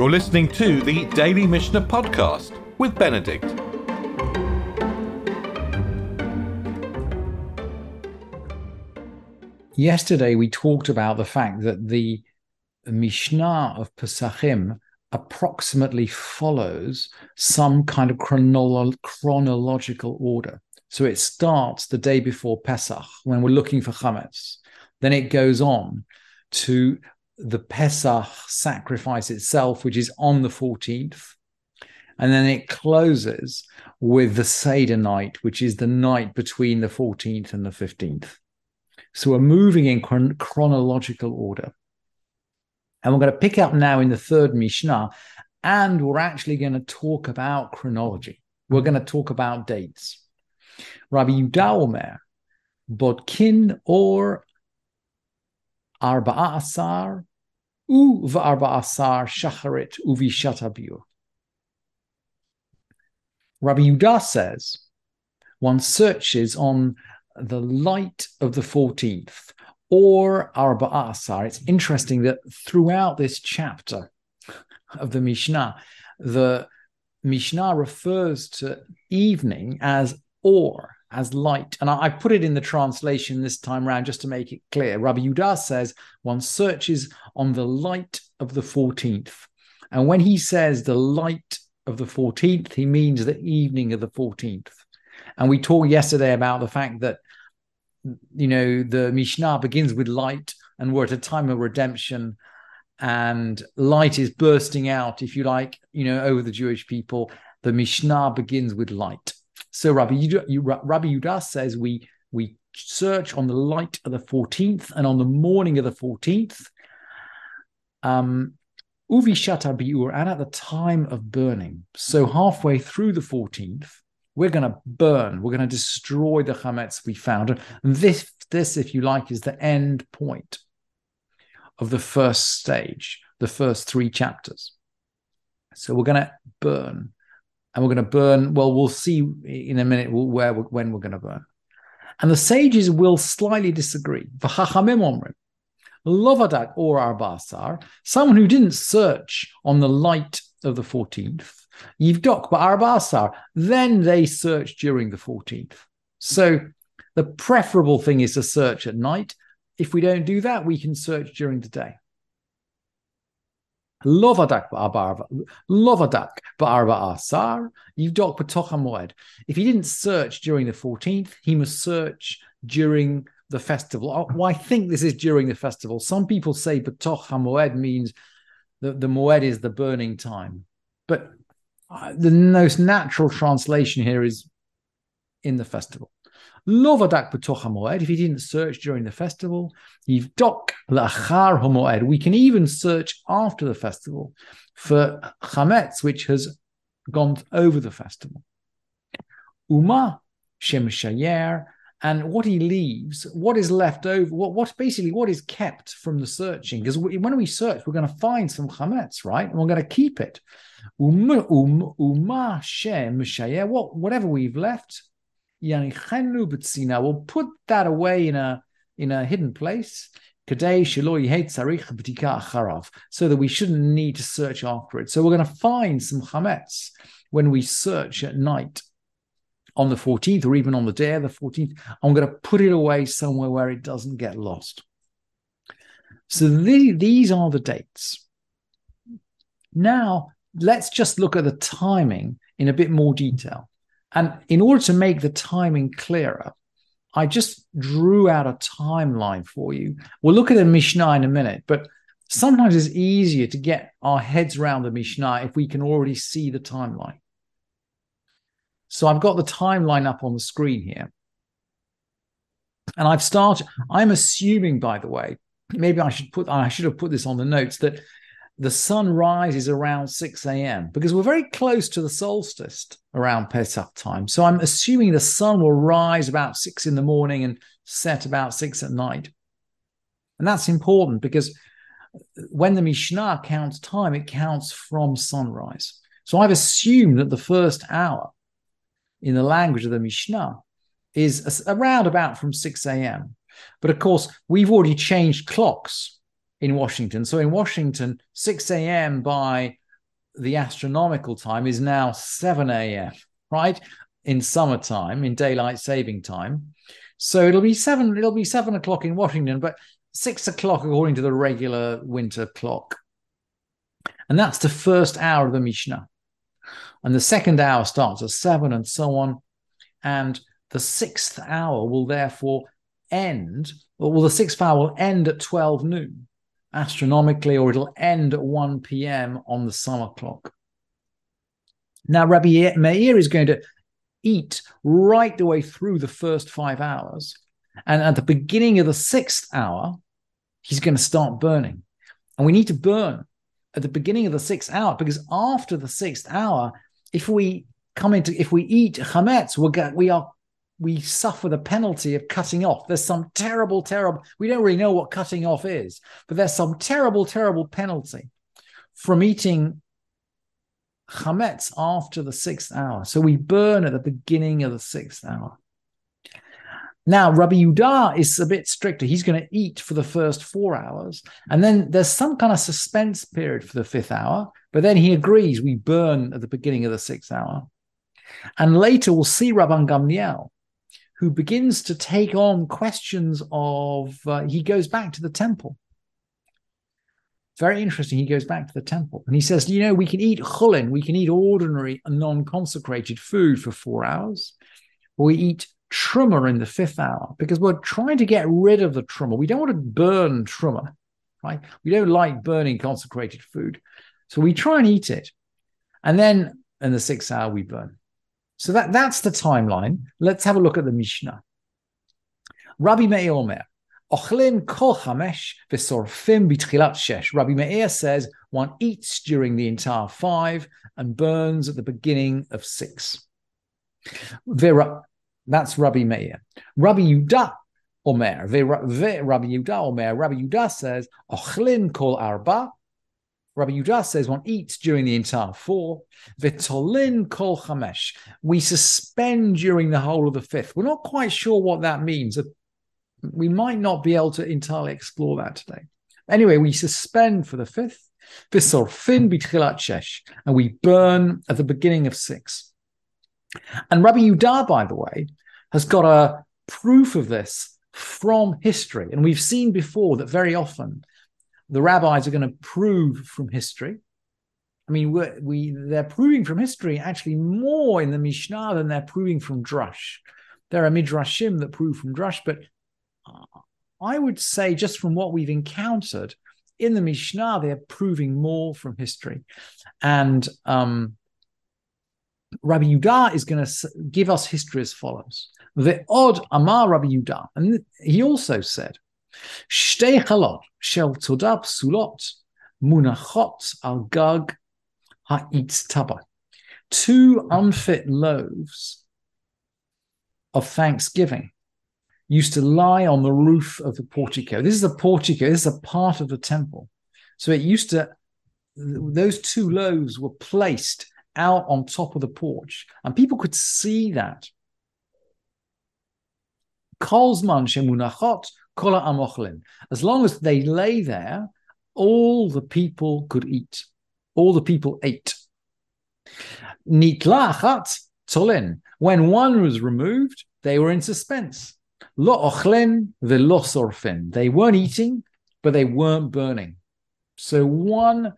You're listening to the Daily Mishnah Podcast with Benedict. Yesterday, we talked about the fact that the Mishnah of Pesachim approximately follows some kind of chronolo- chronological order. So it starts the day before Pesach when we're looking for chametz. Then it goes on to the Pesach sacrifice itself, which is on the 14th. And then it closes with the Seder night, which is the night between the 14th and the 15th. So we're moving in chron- chronological order. And we're going to pick up now in the third Mishnah, and we're actually going to talk about chronology. We're going to talk about dates. Rabbi Yudah Omer, Bodkin or Arba'a Asar, U V'Arba'a Asar Shacharit Uvishat Abiyur. Rabbi Yudah says one searches on the light of the 14th or Arba'a Asar. It's interesting that throughout this chapter of the Mishnah, the Mishnah refers to evening as or, as light. And I, I put it in the translation this time around just to make it clear. Rabbi Yudah says one searches on the light of the 14th. And when he says the light of the 14th, he means the evening of the 14th. And we talked yesterday about the fact that you know, the Mishnah begins with light, and we're at a time of redemption, and light is bursting out, if you like, you know, over the Jewish people. The Mishnah begins with light. So Rabbi Yudah, Rabbi Yudah says we we search on the light of the 14th, and on the morning of the 14th, um, Uvi Shata Biur, and at the time of burning. So halfway through the 14th, we're going to burn, we're going to destroy the chametz we found. And this, this, if you like, is the end point of the first stage, the first three chapters. So we're going to burn, and we're going to burn. Well, we'll see in a minute where when we're going to burn. And the sages will slightly disagree. Lovadak or Arbasar, someone who didn't search on the light of the 14th, Yivdok but Arbasar, then they search during the 14th. So the preferable thing is to search at night. If we don't do that, we can search during the day. Lovadak Lovadak Ba'arba Asar, Yivdok B'toch If he didn't search during the 14th, he must search during the festival. Well, I think this is during the festival. Some people say B'toch HaMoed means the, the Moed is the burning time. But uh, the most natural translation here is in the festival. Lovadak b'toch hamoed. If you didn't search during the festival, yivdok lachar hamoed. We can even search after the festival for chametz, which has gone over the festival. Uma shem shayer, and what he leaves, what is left over, what, what basically what is kept from the searching. Because when we search, we're going to find some chametz, right? And we're going to keep it. Uma um, uma shem what whatever we've left, we'll put that away in a in a hidden place. So that we shouldn't need to search after it. So we're going to find some chametz when we search at night on the 14th or even on the day of the 14th. I'm going to put it away somewhere where it doesn't get lost. So the, these are the dates. Now, let's just look at the timing in a bit more detail. And in order to make the timing clearer, I just drew out a timeline for you. We'll look at the Mishnah in a minute, but sometimes it's easier to get our heads around the Mishnah if we can already see the timeline. So I've got the timeline up on the screen here. And I've started, I'm assuming, by the way, maybe I should put I should have put this on the notes that the sun rises around 6 a.m. because we're very close to the solstice around Pesach time. So I'm assuming the sun will rise about six in the morning and set about six at night. And that's important because when the Mishnah counts time, it counts from sunrise. So I've assumed that the first hour in the language of the Mishnah is around about from 6 a.m. But of course, we've already changed clocks in Washington. So in Washington, 6 a.m. by the astronomical time is now 7 a.m., right? In summertime, in daylight saving time. So it'll be seven, it'll be seven o'clock in Washington, but six o'clock according to the regular winter clock. And that's the first hour of the Mishnah. And the second hour starts at seven and so on. And the sixth hour will therefore end, well, the sixth hour will end at 12 noon astronomically, or it'll end at 1 p.m. on the summer clock. Now, Rabbi Meir is going to eat right the way through the first five hours. And at the beginning of the sixth hour, he's going to start burning. And we need to burn at the beginning of the sixth hour because after the sixth hour, if we come into, if we eat chametz, get, we are we suffer the penalty of cutting off. There's some terrible, terrible, we don't really know what cutting off is, but there's some terrible, terrible penalty from eating chametz after the sixth hour. So we burn at the beginning of the sixth hour. Now, Rabbi Yudah is a bit stricter. He's going to eat for the first four hours. And then there's some kind of suspense period for the fifth hour. But then he agrees we burn at the beginning of the sixth hour. And later we'll see Rabban Gamliel, who begins to take on questions of, uh, he goes back to the temple. Very interesting. He goes back to the temple and he says, you know, we can eat chulin, we can eat ordinary non consecrated food for four hours, or we eat truma in the fifth hour because we're trying to get rid of the truma. We don't want to burn truma, right? We don't like burning consecrated food. So we try and eat it. And then in the sixth hour, we burn. So that, that's the timeline. Let's have a look at the Mishnah. Rabbi Meir Omer, Ochlin kol chamesh v'sorfim b'tchilat shesh. Rabbi Meir says one eats during the entire five and burns at the beginning of six. Vera, that's Rabbi Meir. Rabbi Yudah Omer, Rabbi Yudah Omer, Rabbi Yudah says, Ochlin kol arba Rabbi Yudah says one eats during the entire four. Vitolin kol chamesh. We suspend during the whole of the fifth. We're not quite sure what that means. Uh, we might not be able to entirely explore that today. Anyway, we suspend for the fifth. Visorfin bitchilat shesh. And we burn at the beginning of six. And Rabbi Yudah, by the way, has got a proof of this from history. And we've seen before that very often the rabbis are going to prove from history. I mean, we they're proving from history actually more in the Mishnah than they're proving from Drush. There are midrashim that prove from Drush, but I would say just from what we've encountered in the Mishnah, they're proving more from history. And um, Rabbi Yudah is going to give us history as follows: the odd Amar Rabbi Yudah, and he also said Shtei halot shel todab sulot munachot al gag ha'itz taba. Two unfit loaves of thanksgiving used to lie on the roof of the portico. This is the portico. This is a part of the temple. So it used to, those two loaves were placed out on top of the porch, and people could see that. Kola amochlin. As long as they lay there, all the people could eat. All the people ate. Nitlachat tolin. When one was removed, they were in suspense. Lo ochlen velo sorfin. They weren't eating, but they weren't burning. So one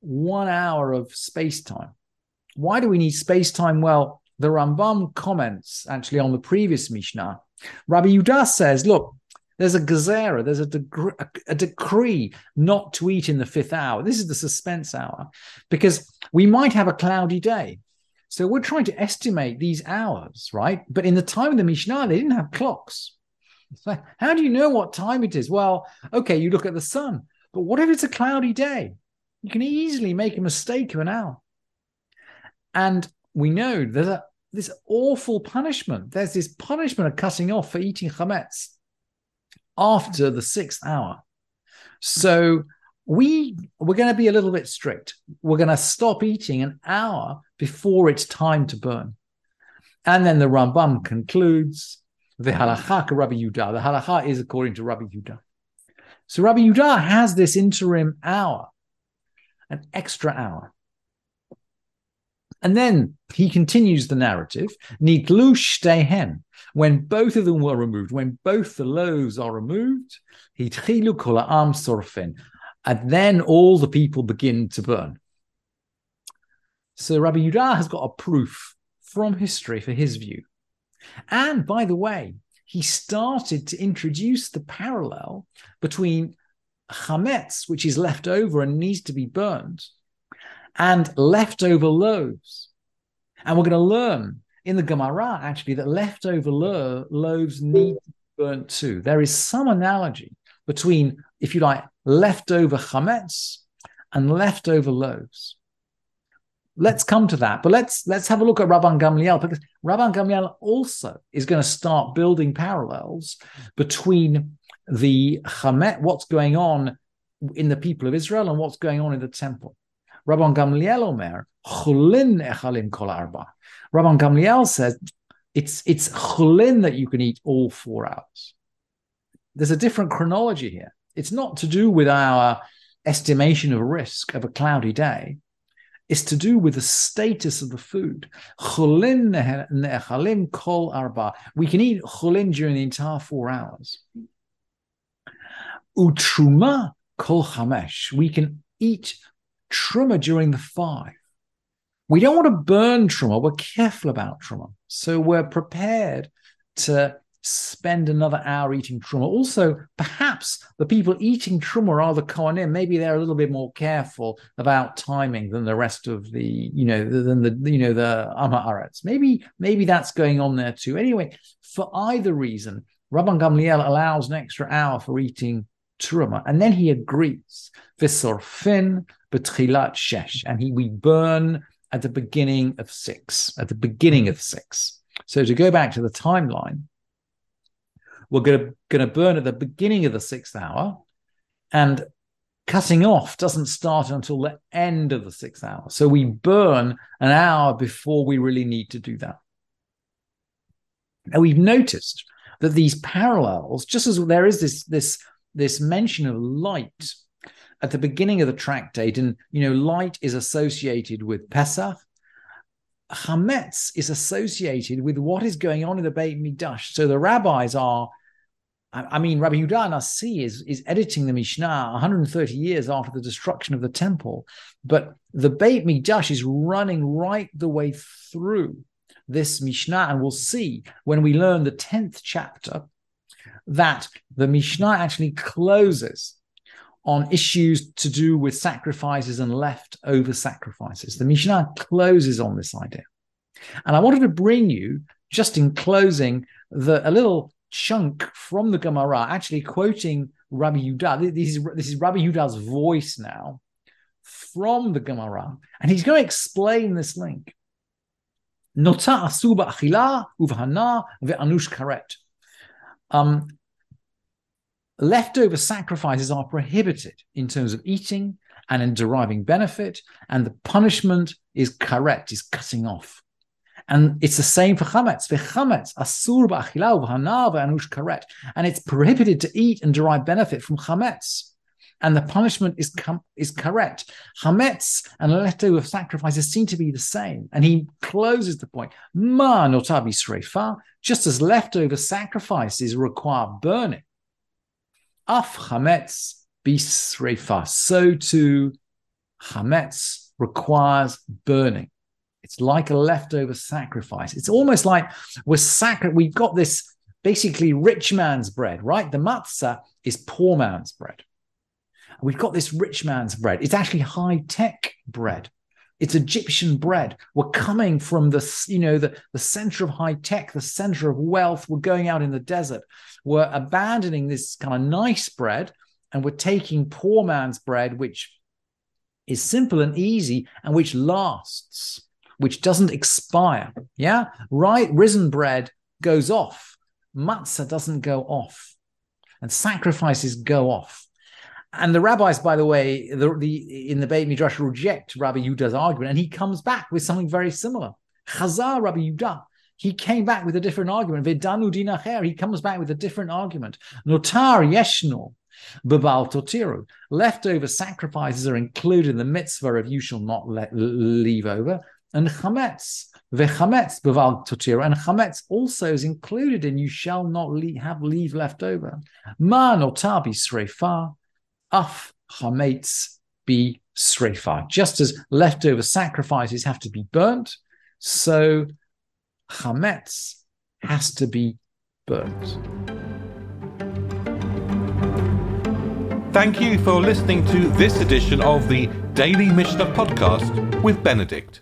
one hour of space time. Why do we need space time? Well, the Rambam comments actually on the previous Mishnah. Rabbi Yudah says, look, there's a gezerah, there's a, degre- a, decree not to eat in the fifth hour. This is the suspense hour because we might have a cloudy day. So we're trying to estimate these hours, right? But in the time of the Mishnah, they didn't have clocks. Like, how do you know what time it is? Well, okay, you look at the sun, but what if it's a cloudy day? You can easily make a mistake of an hour. And we know there's a this awful punishment. There's this punishment of cutting off for eating chametz after the sixth hour. So we we're going to be a little bit strict. We're going to stop eating an hour before it's time to burn. And then the Rambam concludes the halacha Rabbi Yudah. The halacha is according to Rabbi Yudah. So Rabbi Yudah has this interim hour, an extra hour. And then he continues the narrative. Nitlu shtehen. When both of them were removed, when both the loaves are removed, hitchilu kol am. And then all the people begin to burn. So Rabbi Yudah has got a proof from history for his view. And by the way, he started to introduce the parallel between chametz, which is left over and needs to be burned, and leftover loaves. And we're going to learn in the Gemara actually that leftover lo- loaves need to be burnt too. There is some analogy between, if you like, leftover chametz and leftover loaves. Let's come to that, but let's let's have a look at Rabban Gamliel because Rabban Gamliel also is going to start building parallels between the chamet, what's going on in the people of Israel, and what's going on in the temple. Rabban Gamliel Omer, chulin echalim kol arba. Rabban Gamliel says it's it's chulin that you can eat all four hours. There's a different chronology here. It's not to do with our estimation of risk of a cloudy day. It's to do with the status of the food. Chulin nechalim kol arba. We can eat chulin during the entire four hours. Utruma kol chamesh. We can eat truma during the five. We don't want to burn truma. We're careful about truma. So we're prepared to spend another hour eating truma. Also, perhaps the people eating truma are the kohanim. Maybe they're a little bit more careful about timing than the rest of the, you know, than the, you know, the Amaretz. Maybe, maybe that's going on there too. Anyway, for either reason, Rabban Gamliel allows an extra hour for eating truma, and then he agrees. Visorfin betchilat shesh, and he we burn at the beginning of six. At the beginning of six. So to go back to the timeline, we're going to burn at the beginning of the sixth hour, and cutting off doesn't start until the end of the sixth hour. So we burn an hour before we really need to do that. Now we've noticed that these parallels, just as there is this this this mention of light at the beginning of the tractate, and you know, light is associated with Pesach. Hametz is associated with what is going on in the Beit Midrash. So the rabbis are, I mean, Rabbi Yehuda Nasi is, is editing the Mishnah 130 years after the destruction of the temple, but the Beit Midrash is running right the way through this Mishnah, and we'll see when we learn the 10th chapter that the Mishnah actually closes on issues to do with sacrifices and leftover sacrifices. The Mishnah closes on this idea. And I wanted to bring you, just in closing, the, a little chunk from the Gemara, actually quoting Rabbi Yudah. This is, this is Rabbi Yudah's voice now from the Gemara. And he's going to explain this link. Nota asuba achila uvhana ve'anush karet. Um, leftover sacrifices are prohibited in terms of eating and in deriving benefit, and the punishment is karet, is cutting off. And it's the same for chametz. For chametz, asur ba'achila v'hanav anush karet, and it's prohibited to eat and derive benefit from chametz. And the punishment is com- is karet. Chametz and leftover sacrifices seem to be the same. And he closes the point: Ma notabi sreifa, just as leftover sacrifices require burning Af chametz bisrefa. So too, chametz requires burning. It's like a leftover sacrifice. It's almost like we're sacri- We've got this basically rich man's bread, right? The matzah is poor man's bread. We've got this rich man's bread. It's actually high tech bread. It's Egyptian bread. We're coming from the, you know, the, the center of high tech, the center of wealth. We're going out in the desert. We're abandoning this kind of nice bread and we're taking poor man's bread, which is simple and easy and which lasts, which doesn't expire. Yeah. Right. Risen bread goes off. Matzah doesn't go off. And sacrifices go off. And the rabbis, by the way, the, the in the Beit Midrash reject Rabbi Yudah's argument, and he comes back with something very similar. Chazar Rabbi Yudah, he came back with a different argument. Vedanu dinacher, he comes back with a different argument. Notar yeshno, babal totiru. Leftover sacrifices are included in the mitzvah of you shall not let, leave over. and chametz. Vechametz beval totir, and chametz also is included in you shall not leave, have leave left over. Man or tabi srefa, af chametz be srefa. Just as leftover sacrifices have to be burnt, so chametz has to be burnt. Thank you for listening to this edition of the Daily Mishnah Podcast with Benedict.